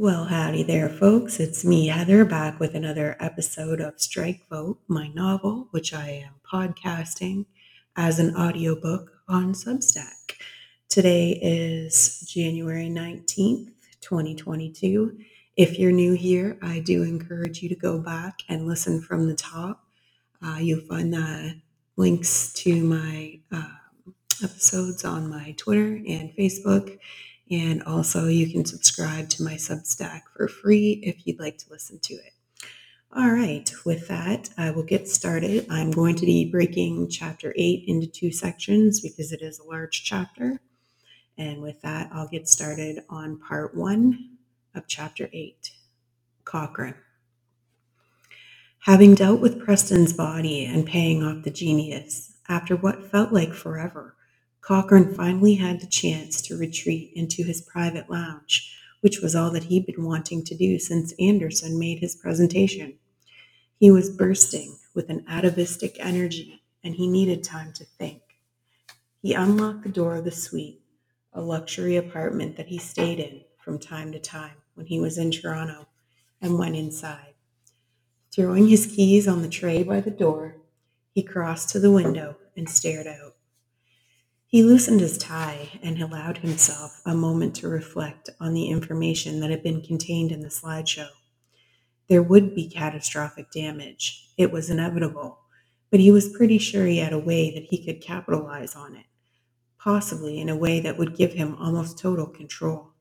Well, howdy there, folks. It's me, Heather, back with another episode of Strike Vote, my novel, which I am podcasting as an audiobook on Substack. Today is January 19th, 2022. If you're new here, I do encourage you to go back and listen from the top. Uh, you'll find the links to my uh, episodes on my Twitter and Facebook and also, you can subscribe to my Substack for free if you'd like to listen to it. All right, with that, I will get started. I'm going to be breaking chapter 8 into two sections because it is a large chapter. And with that, I'll get started on part 1 of chapter 8 Cochrane. Having dealt with Preston's body and paying off the genius after what felt like forever, Cochrane finally had the chance to retreat into his private lounge, which was all that he'd been wanting to do since Anderson made his presentation. He was bursting with an atavistic energy, and he needed time to think. He unlocked the door of the suite, a luxury apartment that he stayed in from time to time when he was in Toronto, and went inside. Throwing his keys on the tray by the door, he crossed to the window and stared out. He loosened his tie and allowed himself a moment to reflect on the information that had been contained in the slideshow. There would be catastrophic damage. It was inevitable, but he was pretty sure he had a way that he could capitalize on it, possibly in a way that would give him almost total control.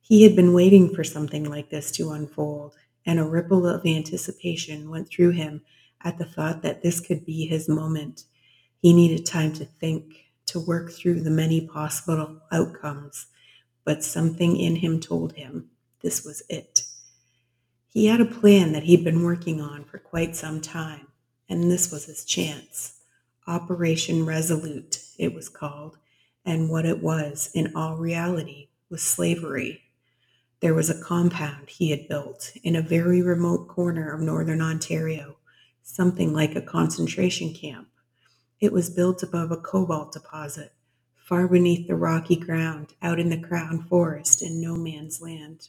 He had been waiting for something like this to unfold, and a ripple of anticipation went through him at the thought that this could be his moment. He needed time to think, to work through the many possible outcomes, but something in him told him this was it. He had a plan that he'd been working on for quite some time, and this was his chance. Operation Resolute, it was called, and what it was, in all reality, was slavery. There was a compound he had built in a very remote corner of northern Ontario, something like a concentration camp it was built above a cobalt deposit, far beneath the rocky ground, out in the Crown Forest in no man's land.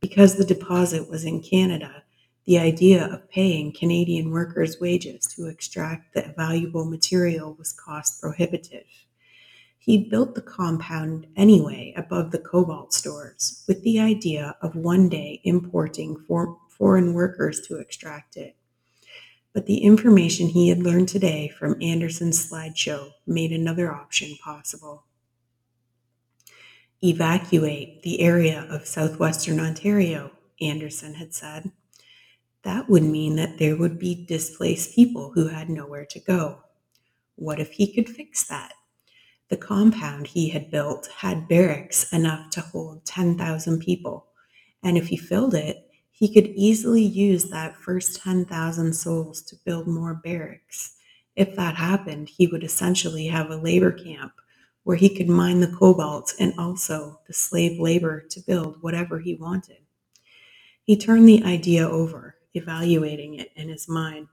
Because the deposit was in Canada, the idea of paying Canadian workers' wages to extract the valuable material was cost prohibitive. He built the compound anyway above the cobalt stores with the idea of one day importing for foreign workers to extract it. But the information he had learned today from Anderson's slideshow made another option possible. Evacuate the area of southwestern Ontario, Anderson had said. That would mean that there would be displaced people who had nowhere to go. What if he could fix that? The compound he had built had barracks enough to hold 10,000 people, and if he filled it, he could easily use that first 10,000 souls to build more barracks. If that happened, he would essentially have a labor camp where he could mine the cobalt and also the slave labor to build whatever he wanted. He turned the idea over, evaluating it in his mind.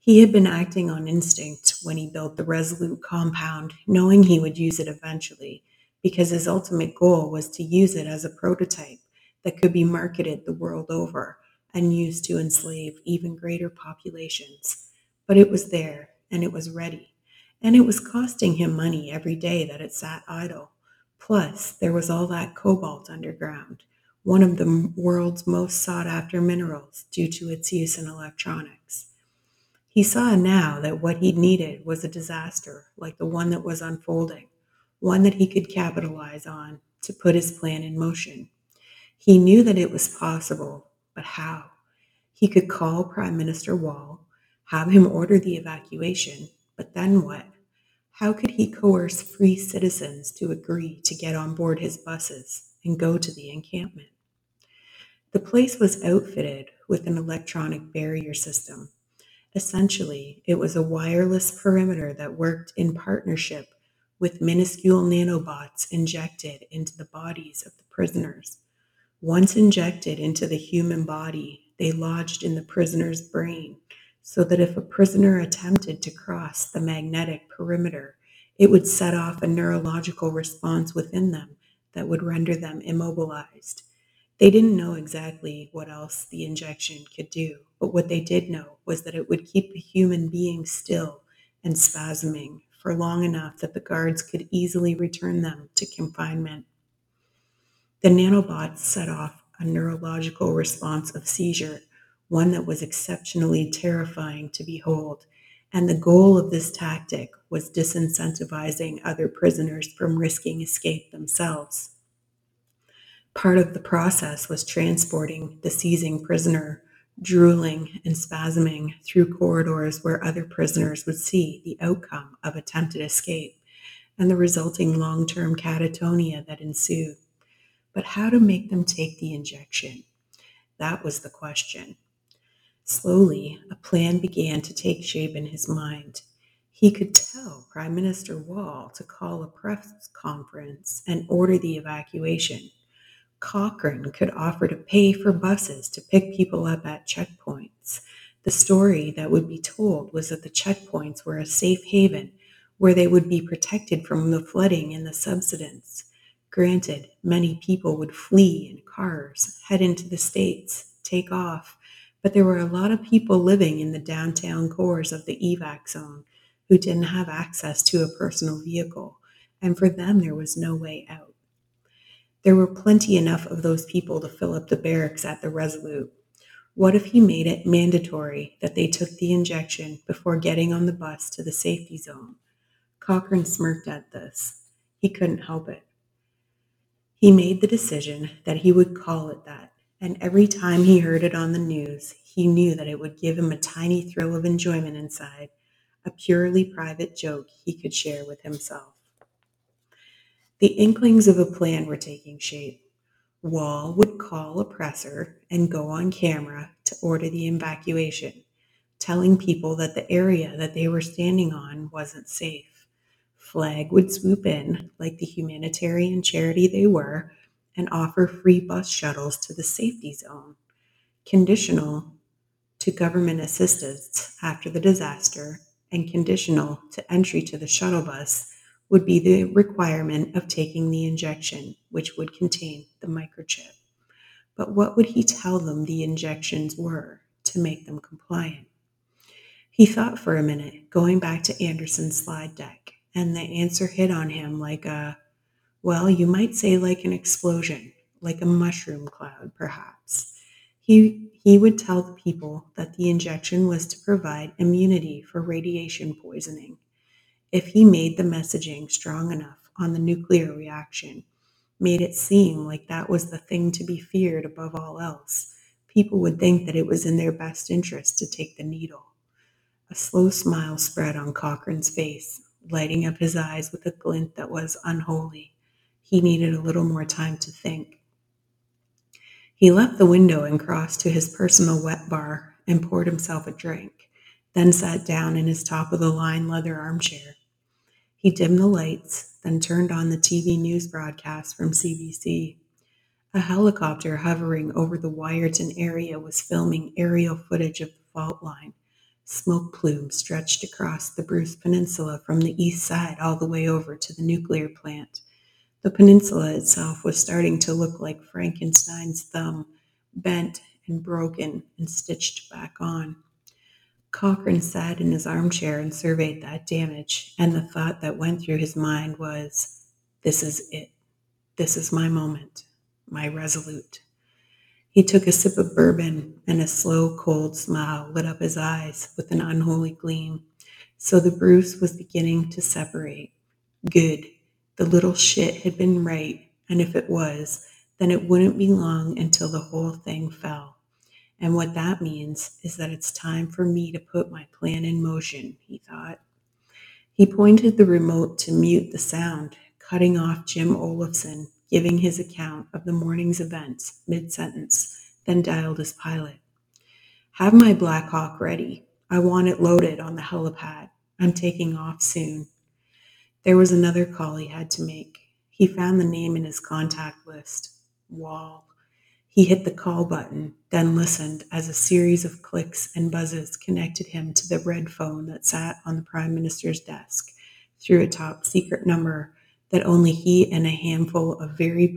He had been acting on instinct when he built the Resolute compound, knowing he would use it eventually, because his ultimate goal was to use it as a prototype that could be marketed the world over and used to enslave even greater populations. But it was there and it was ready. And it was costing him money every day that it sat idle. Plus, there was all that cobalt underground, one of the world's most sought after minerals due to its use in electronics. He saw now that what he needed was a disaster like the one that was unfolding, one that he could capitalize on to put his plan in motion. He knew that it was possible, but how? He could call Prime Minister Wall, have him order the evacuation, but then what? How could he coerce free citizens to agree to get on board his buses and go to the encampment? The place was outfitted with an electronic barrier system. Essentially, it was a wireless perimeter that worked in partnership with minuscule nanobots injected into the bodies of the prisoners. Once injected into the human body, they lodged in the prisoner's brain, so that if a prisoner attempted to cross the magnetic perimeter, it would set off a neurological response within them that would render them immobilized. They didn't know exactly what else the injection could do, but what they did know was that it would keep the human being still and spasming for long enough that the guards could easily return them to confinement. The nanobots set off a neurological response of seizure, one that was exceptionally terrifying to behold, and the goal of this tactic was disincentivizing other prisoners from risking escape themselves. Part of the process was transporting the seizing prisoner, drooling and spasming through corridors where other prisoners would see the outcome of attempted escape and the resulting long term catatonia that ensued. But how to make them take the injection? That was the question. Slowly, a plan began to take shape in his mind. He could tell Prime Minister Wall to call a press conference and order the evacuation. Cochrane could offer to pay for buses to pick people up at checkpoints. The story that would be told was that the checkpoints were a safe haven where they would be protected from the flooding and the subsidence. Granted, many people would flee in cars, head into the States, take off, but there were a lot of people living in the downtown cores of the evac zone who didn't have access to a personal vehicle, and for them there was no way out. There were plenty enough of those people to fill up the barracks at the Resolute. What if he made it mandatory that they took the injection before getting on the bus to the safety zone? Cochrane smirked at this. He couldn't help it. He made the decision that he would call it that, and every time he heard it on the news, he knew that it would give him a tiny thrill of enjoyment inside, a purely private joke he could share with himself. The inklings of a plan were taking shape. Wall would call a presser and go on camera to order the evacuation, telling people that the area that they were standing on wasn't safe. Flag would swoop in, like the humanitarian charity they were, and offer free bus shuttles to the safety zone, conditional to government assistance after the disaster and conditional to entry to the shuttle bus would be the requirement of taking the injection, which would contain the microchip. But what would he tell them the injections were to make them compliant? He thought for a minute, going back to Anderson's slide deck, and the answer hit on him like a, well, you might say like an explosion, like a mushroom cloud, perhaps. He, he would tell the people that the injection was to provide immunity for radiation poisoning if he made the messaging strong enough on the nuclear reaction, made it seem like that was the thing to be feared above all else, people would think that it was in their best interest to take the needle. A slow smile spread on Cochrane's face, lighting up his eyes with a glint that was unholy. He needed a little more time to think. He left the window and crossed to his personal wet bar and poured himself a drink, then sat down in his top of the line leather armchair. He dimmed the lights, then turned on the TV news broadcast from CBC. A helicopter hovering over the Wiarton area was filming aerial footage of the fault line. Smoke plume stretched across the Bruce Peninsula from the east side all the way over to the nuclear plant. The peninsula itself was starting to look like Frankenstein's thumb, bent and broken and stitched back on. Cochrane sat in his armchair and surveyed that damage, and the thought that went through his mind was, This is it. This is my moment, my resolute. He took a sip of bourbon, and a slow, cold smile lit up his eyes with an unholy gleam. So the Bruce was beginning to separate. Good. The little shit had been right, and if it was, then it wouldn't be long until the whole thing fell. And what that means is that it's time for me to put my plan in motion, he thought. He pointed the remote to mute the sound, cutting off Jim Olafson, giving his account of the morning's events mid sentence, then dialed his pilot. Have my Black Hawk ready. I want it loaded on the helipad. I'm taking off soon. There was another call he had to make. He found the name in his contact list Wall. He hit the call button, then listened as a series of clicks and buzzes connected him to the red phone that sat on the Prime Minister's desk through a top secret number that only he and a handful of very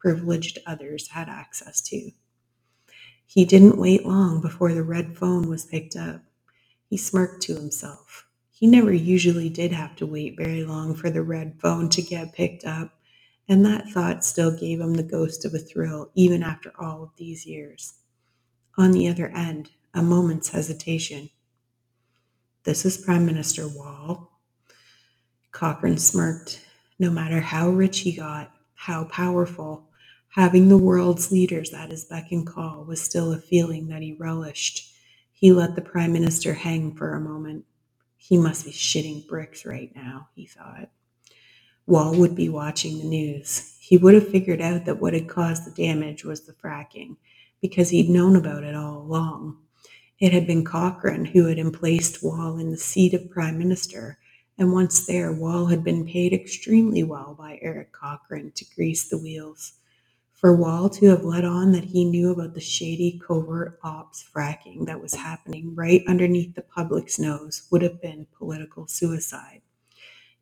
privileged others had access to. He didn't wait long before the red phone was picked up. He smirked to himself. He never usually did have to wait very long for the red phone to get picked up, and that thought still gave him the ghost of a thrill even after all of these years. On the other end, a moment's hesitation. This is Prime Minister Wall. Cochrane smirked. No matter how rich he got, how powerful, having the world's leaders at his beck and call was still a feeling that he relished. He let the Prime Minister hang for a moment. He must be shitting bricks right now, he thought. Wall would be watching the news. He would have figured out that what had caused the damage was the fracking, because he'd known about it all along. It had been Cochrane who had emplaced Wall in the seat of Prime Minister, and once there, Wall had been paid extremely well by Eric Cochrane to grease the wheels. For Wall to have let on that he knew about the shady covert ops fracking that was happening right underneath the public's nose would have been political suicide.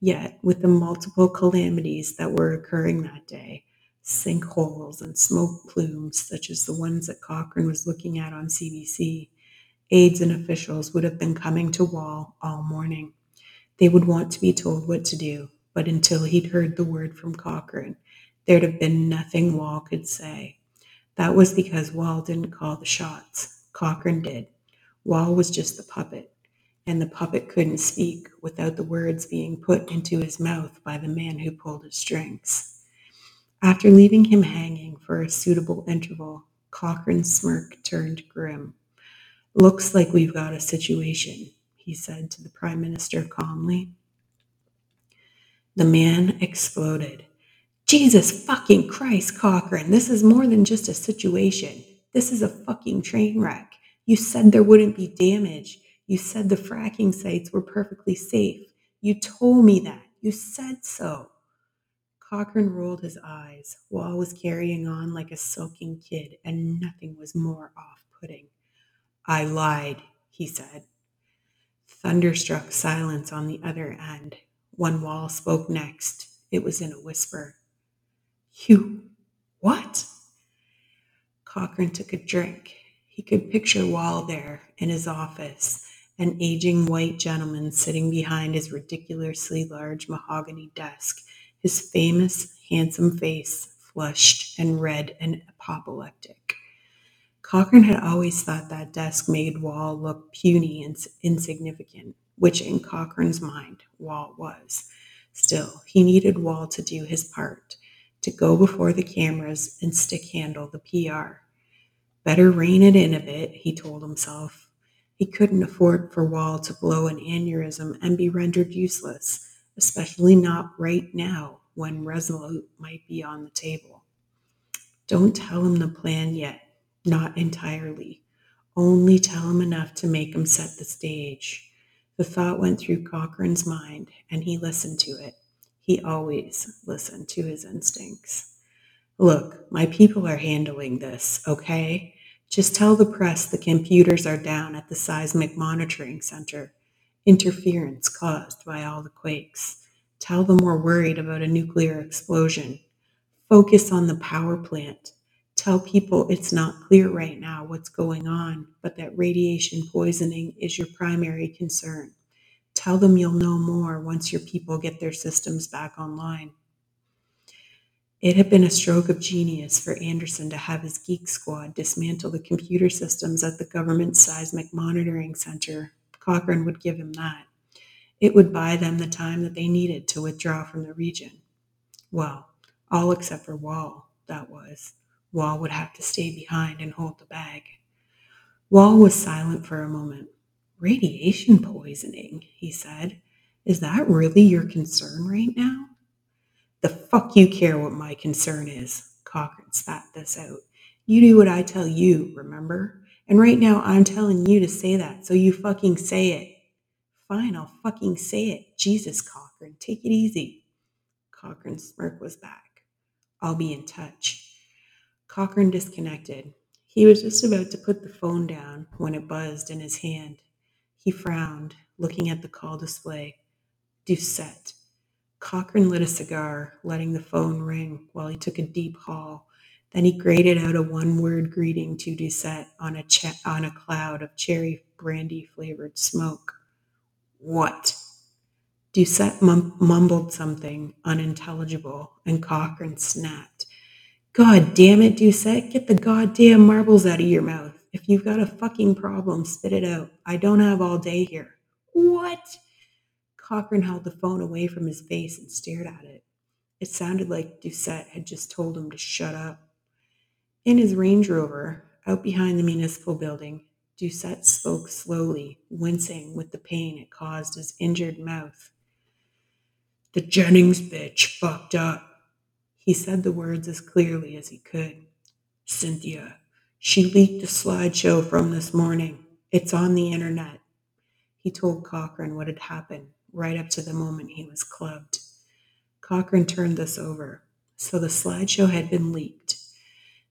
Yet, with the multiple calamities that were occurring that day, sinkholes and smoke plumes such as the ones that Cochrane was looking at on CBC, aides and officials would have been coming to Wall all morning. They would want to be told what to do, but until he'd heard the word from Cochrane, there'd have been nothing Wall could say. That was because Wall didn't call the shots. Cochrane did. Wall was just the puppet, and the puppet couldn't speak without the words being put into his mouth by the man who pulled his strings. After leaving him hanging for a suitable interval, Cochrane's smirk turned grim. Looks like we've got a situation, he said to the Prime Minister calmly. The man exploded. Jesus fucking Christ, Cochrane, this is more than just a situation. This is a fucking train wreck. You said there wouldn't be damage. You said the fracking sites were perfectly safe. You told me that. You said so. Cochrane rolled his eyes. Wall was carrying on like a sulking kid, and nothing was more off putting. I lied, he said. Thunderstruck silence on the other end. One Wall spoke next, it was in a whisper. You what? Cochrane took a drink. He could picture Wall there in his office, an aging white gentleman sitting behind his ridiculously large mahogany desk, his famous, handsome face flushed and red and apoplectic. Cochrane had always thought that desk made Wall look puny and insignificant, which in Cochrane's mind, Wall was. Still, he needed Wall to do his part to go before the cameras and stick handle the PR. Better rein it in a bit, he told himself. He couldn't afford for Wall to blow an aneurysm and be rendered useless, especially not right now when Resolute might be on the table. Don't tell him the plan yet, not entirely. Only tell him enough to make him set the stage. The thought went through Cochrane's mind, and he listened to it. He always listened to his instincts. Look, my people are handling this, okay? Just tell the press the computers are down at the seismic monitoring center. Interference caused by all the quakes. Tell them we're worried about a nuclear explosion. Focus on the power plant. Tell people it's not clear right now what's going on, but that radiation poisoning is your primary concern. Tell them you'll know more once your people get their systems back online. It had been a stroke of genius for Anderson to have his geek squad dismantle the computer systems at the government seismic monitoring center. Cochrane would give him that. It would buy them the time that they needed to withdraw from the region. Well, all except for Wall, that was. Wall would have to stay behind and hold the bag. Wall was silent for a moment. Radiation poisoning, he said. Is that really your concern right now? The fuck you care what my concern is, Cochrane spat this out. You do what I tell you, remember? And right now I'm telling you to say that, so you fucking say it. Fine, I'll fucking say it. Jesus, Cochrane, take it easy. Cochrane's smirk was back. I'll be in touch. Cochrane disconnected. He was just about to put the phone down when it buzzed in his hand. He frowned, looking at the call display. Doucette. Cochrane lit a cigar, letting the phone ring while he took a deep haul, Then he grated out a one-word greeting to Doucette on a, on a cloud of cherry brandy-flavored smoke. What? Doucette mum- mumbled something unintelligible, and Cochrane snapped. God damn it, Doucette, get the goddamn marbles out of your mouth. If you've got a fucking problem, spit it out. I don't have all day here. What? Cochrane held the phone away from his face and stared at it. It sounded like Doucette had just told him to shut up. In his Range Rover, out behind the municipal building, Doucette spoke slowly, wincing with the pain it caused his injured mouth. The Jennings bitch fucked up. He said the words as clearly as he could. Cynthia, she leaked a slideshow from this morning. It's on the internet. He told Cochrane what had happened right up to the moment he was clubbed. Cochrane turned this over. So the slideshow had been leaked.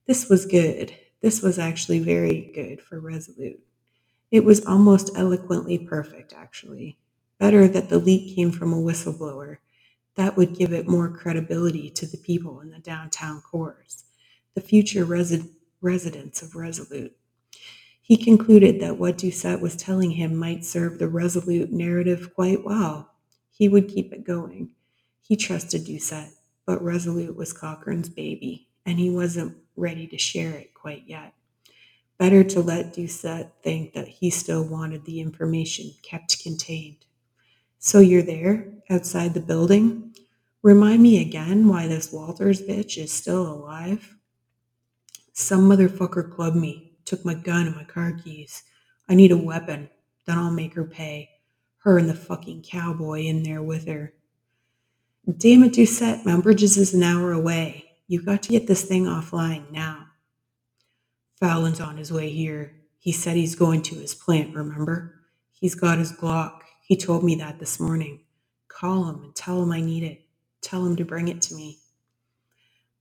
This was good. This was actually very good for Resolute. It was almost eloquently perfect, actually. Better that the leak came from a whistleblower. That would give it more credibility to the people in the downtown cores, the future resi- residents of Resolute. He concluded that what Doucette was telling him might serve the Resolute narrative quite well. He would keep it going. He trusted Doucette, but Resolute was Cochrane's baby, and he wasn't ready to share it quite yet. Better to let Doucette think that he still wanted the information kept contained. So you're there, outside the building? Remind me again why this Walters bitch is still alive? Some motherfucker clubbed me, took my gun and my car keys. I need a weapon, then I'll make her pay. Her and the fucking cowboy in there with her. Damn it, Doucette, Mount Bridges is an hour away. You've got to get this thing offline now. Fallon's on his way here. He said he's going to his plant, remember? He's got his Glock. He told me that this morning. Call him and tell him I need it. Tell him to bring it to me.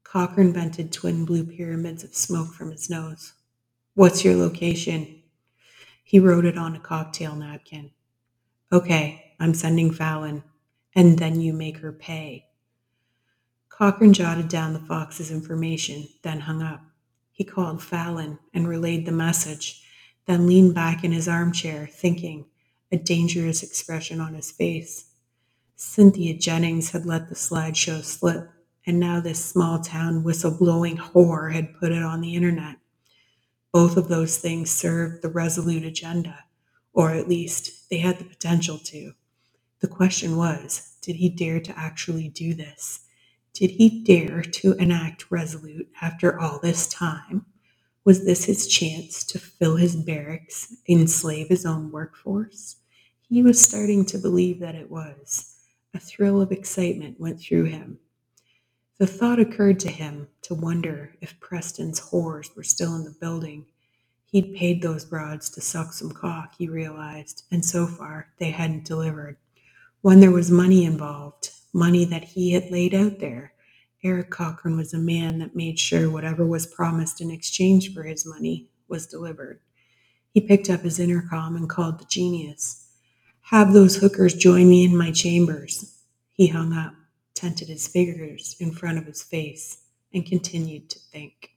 Cochrane vented twin blue pyramids of smoke from his nose. What's your location? He wrote it on a cocktail napkin. Okay, I'm sending Fallon. And then you make her pay. Cochrane jotted down the fox's information, then hung up. He called Fallon and relayed the message, then leaned back in his armchair, thinking, a dangerous expression on his face. Cynthia Jennings had let the slideshow slip, and now this small town whistleblowing whore had put it on the internet. Both of those things served the resolute agenda, or at least they had the potential to. The question was did he dare to actually do this? Did he dare to enact resolute after all this time? Was this his chance to fill his barracks, enslave his own workforce? He was starting to believe that it was. A thrill of excitement went through him. The thought occurred to him to wonder if Preston's whores were still in the building. He'd paid those broads to suck some cock, he realized, and so far they hadn't delivered. When there was money involved, money that he had laid out there, Eric Cochrane was a man that made sure whatever was promised in exchange for his money was delivered. He picked up his intercom and called the genius. Have those hookers join me in my chambers. He hung up, tented his fingers in front of his face, and continued to think.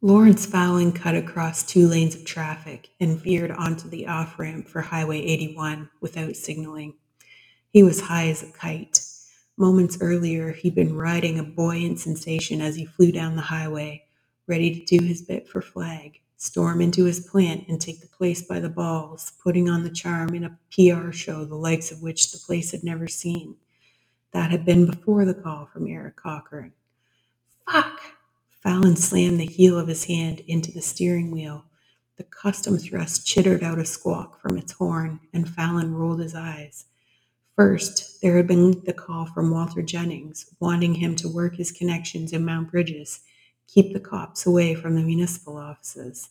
Lawrence Fallon cut across two lanes of traffic and veered onto the off ramp for Highway 81 without signaling. He was high as a kite. Moments earlier, he'd been riding a buoyant sensation as he flew down the highway, ready to do his bit for Flag, storm into his plant and take the place by the balls, putting on the charm in a PR show the likes of which the place had never seen. That had been before the call from Eric Cochrane. Fuck! Fallon slammed the heel of his hand into the steering wheel. The custom thrust chittered out a squawk from its horn, and Fallon rolled his eyes. First, there had been the call from Walter Jennings, wanting him to work his connections in Mount Bridges, keep the cops away from the municipal offices.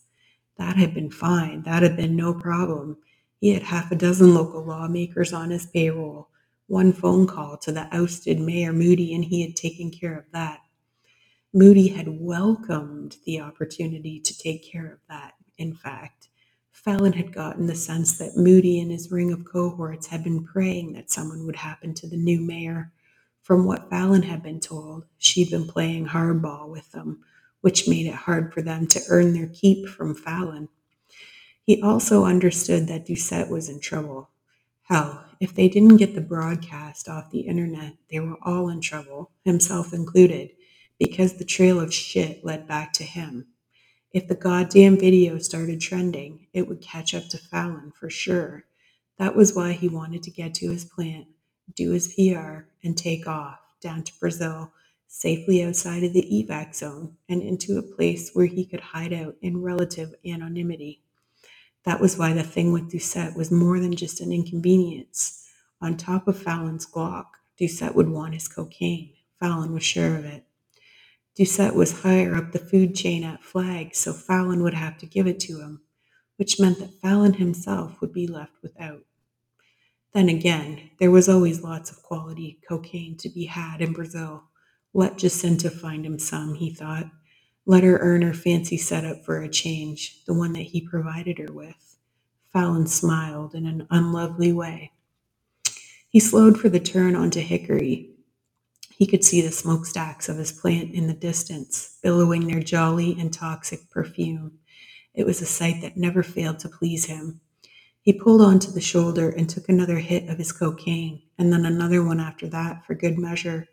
That had been fine. That had been no problem. He had half a dozen local lawmakers on his payroll. One phone call to the ousted Mayor Moody, and he had taken care of that. Moody had welcomed the opportunity to take care of that, in fact. Fallon had gotten the sense that Moody and his ring of cohorts had been praying that someone would happen to the new mayor. From what Fallon had been told, she'd been playing hardball with them, which made it hard for them to earn their keep from Fallon. He also understood that Doucette was in trouble. Hell, if they didn't get the broadcast off the internet, they were all in trouble, himself included, because the trail of shit led back to him. If the goddamn video started trending, it would catch up to Fallon for sure. That was why he wanted to get to his plant, do his PR, and take off down to Brazil, safely outside of the evac zone and into a place where he could hide out in relative anonymity. That was why the thing with Doucette was more than just an inconvenience. On top of Fallon's Glock, Doucette would want his cocaine. Fallon was sure of it. Doucette was higher up the food chain at Flag, so Fallon would have to give it to him, which meant that Fallon himself would be left without. Then again, there was always lots of quality cocaine to be had in Brazil. Let Jacinta find him some, he thought. Let her earn her fancy setup for a change, the one that he provided her with. Fallon smiled in an unlovely way. He slowed for the turn onto Hickory. He could see the smokestacks of his plant in the distance, billowing their jolly and toxic perfume. It was a sight that never failed to please him. He pulled onto the shoulder and took another hit of his cocaine, and then another one after that for good measure.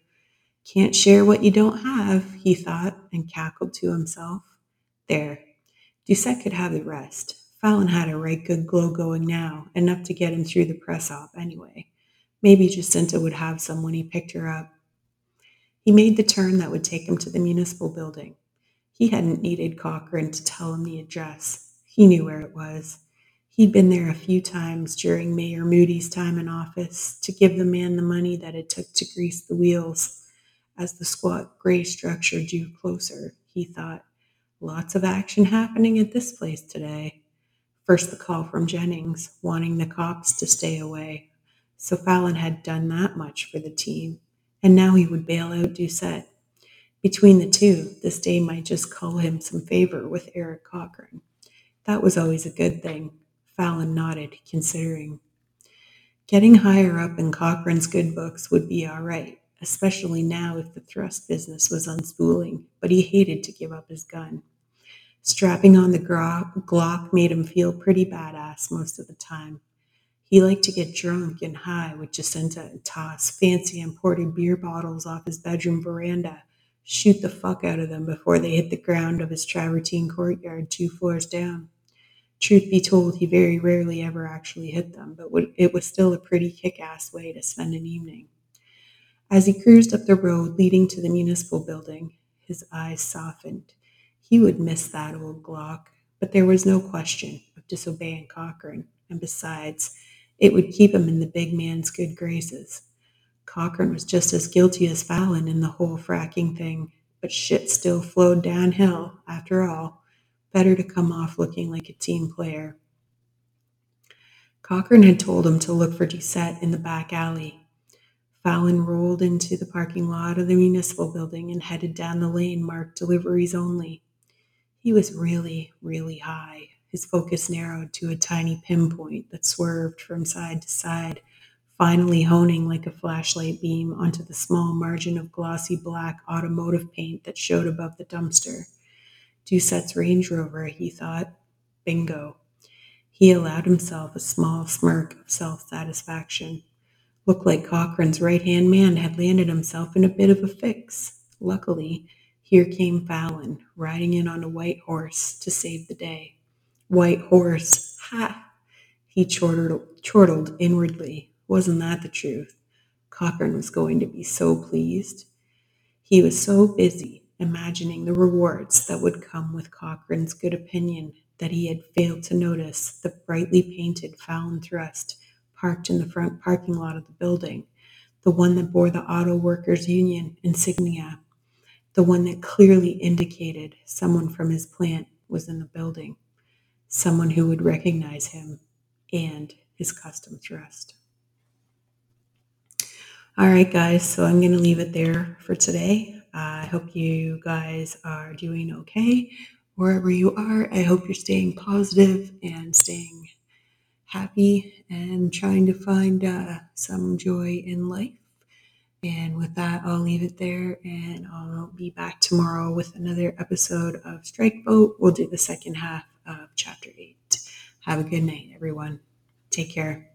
Can't share what you don't have, he thought, and cackled to himself. There. Doucette could have the rest. Fallon had a right good glow going now, enough to get him through the press op anyway. Maybe Jacinta would have some when he picked her up. He made the turn that would take him to the municipal building. He hadn't needed Cochrane to tell him the address. He knew where it was. He'd been there a few times during Mayor Moody's time in office to give the man the money that it took to grease the wheels. As the squat gray structure drew closer, he thought, lots of action happening at this place today. First, the call from Jennings, wanting the cops to stay away. So Fallon had done that much for the team, and now he would bail out Doucette. Between the two, this day might just call him some favor with Eric Cochrane. That was always a good thing. Fallon nodded, considering. Getting higher up in Cochrane's good books would be all right especially now if the thrust business was unspooling, but he hated to give up his gun. Strapping on the Glock made him feel pretty badass most of the time. He liked to get drunk and high with Jacinta and toss fancy imported beer bottles off his bedroom veranda, shoot the fuck out of them before they hit the ground of his travertine courtyard two floors down. Truth be told, he very rarely ever actually hit them, but it was still a pretty kick ass way to spend an evening. As he cruised up the road leading to the municipal building, his eyes softened. He would miss that old Glock, but there was no question of disobeying Cochrane, and besides, it would keep him in the big man's good graces. Cochrane was just as guilty as Fallon in the whole fracking thing, but shit still flowed downhill, after all. Better to come off looking like a team player. Cochrane had told him to look for Doucette in the back alley, Fallon rolled into the parking lot of the municipal building and headed down the lane marked deliveries only. He was really, really high. His focus narrowed to a tiny pinpoint that swerved from side to side, finally honing like a flashlight beam onto the small margin of glossy black automotive paint that showed above the dumpster. Doucette's Range Rover, he thought. Bingo. He allowed himself a small smirk of self satisfaction. Looked like Cochrane's right hand man had landed himself in a bit of a fix. Luckily, here came Fallon, riding in on a white horse to save the day. White horse, ha! He chortled, chortled inwardly. Wasn't that the truth? Cochrane was going to be so pleased. He was so busy imagining the rewards that would come with Cochrane's good opinion that he had failed to notice the brightly painted Fallon thrust parked in the front parking lot of the building, the one that bore the Auto Workers Union insignia, the one that clearly indicated someone from his plant was in the building, someone who would recognize him and his custom thrust. All right, guys, so I'm going to leave it there for today. I hope you guys are doing okay wherever you are. I hope you're staying positive and staying happy and trying to find uh, some joy in life. And with that, I'll leave it there and I'll be back tomorrow with another episode of Strike Vote. We'll do the second half of chapter eight. Have a good night, everyone. Take care.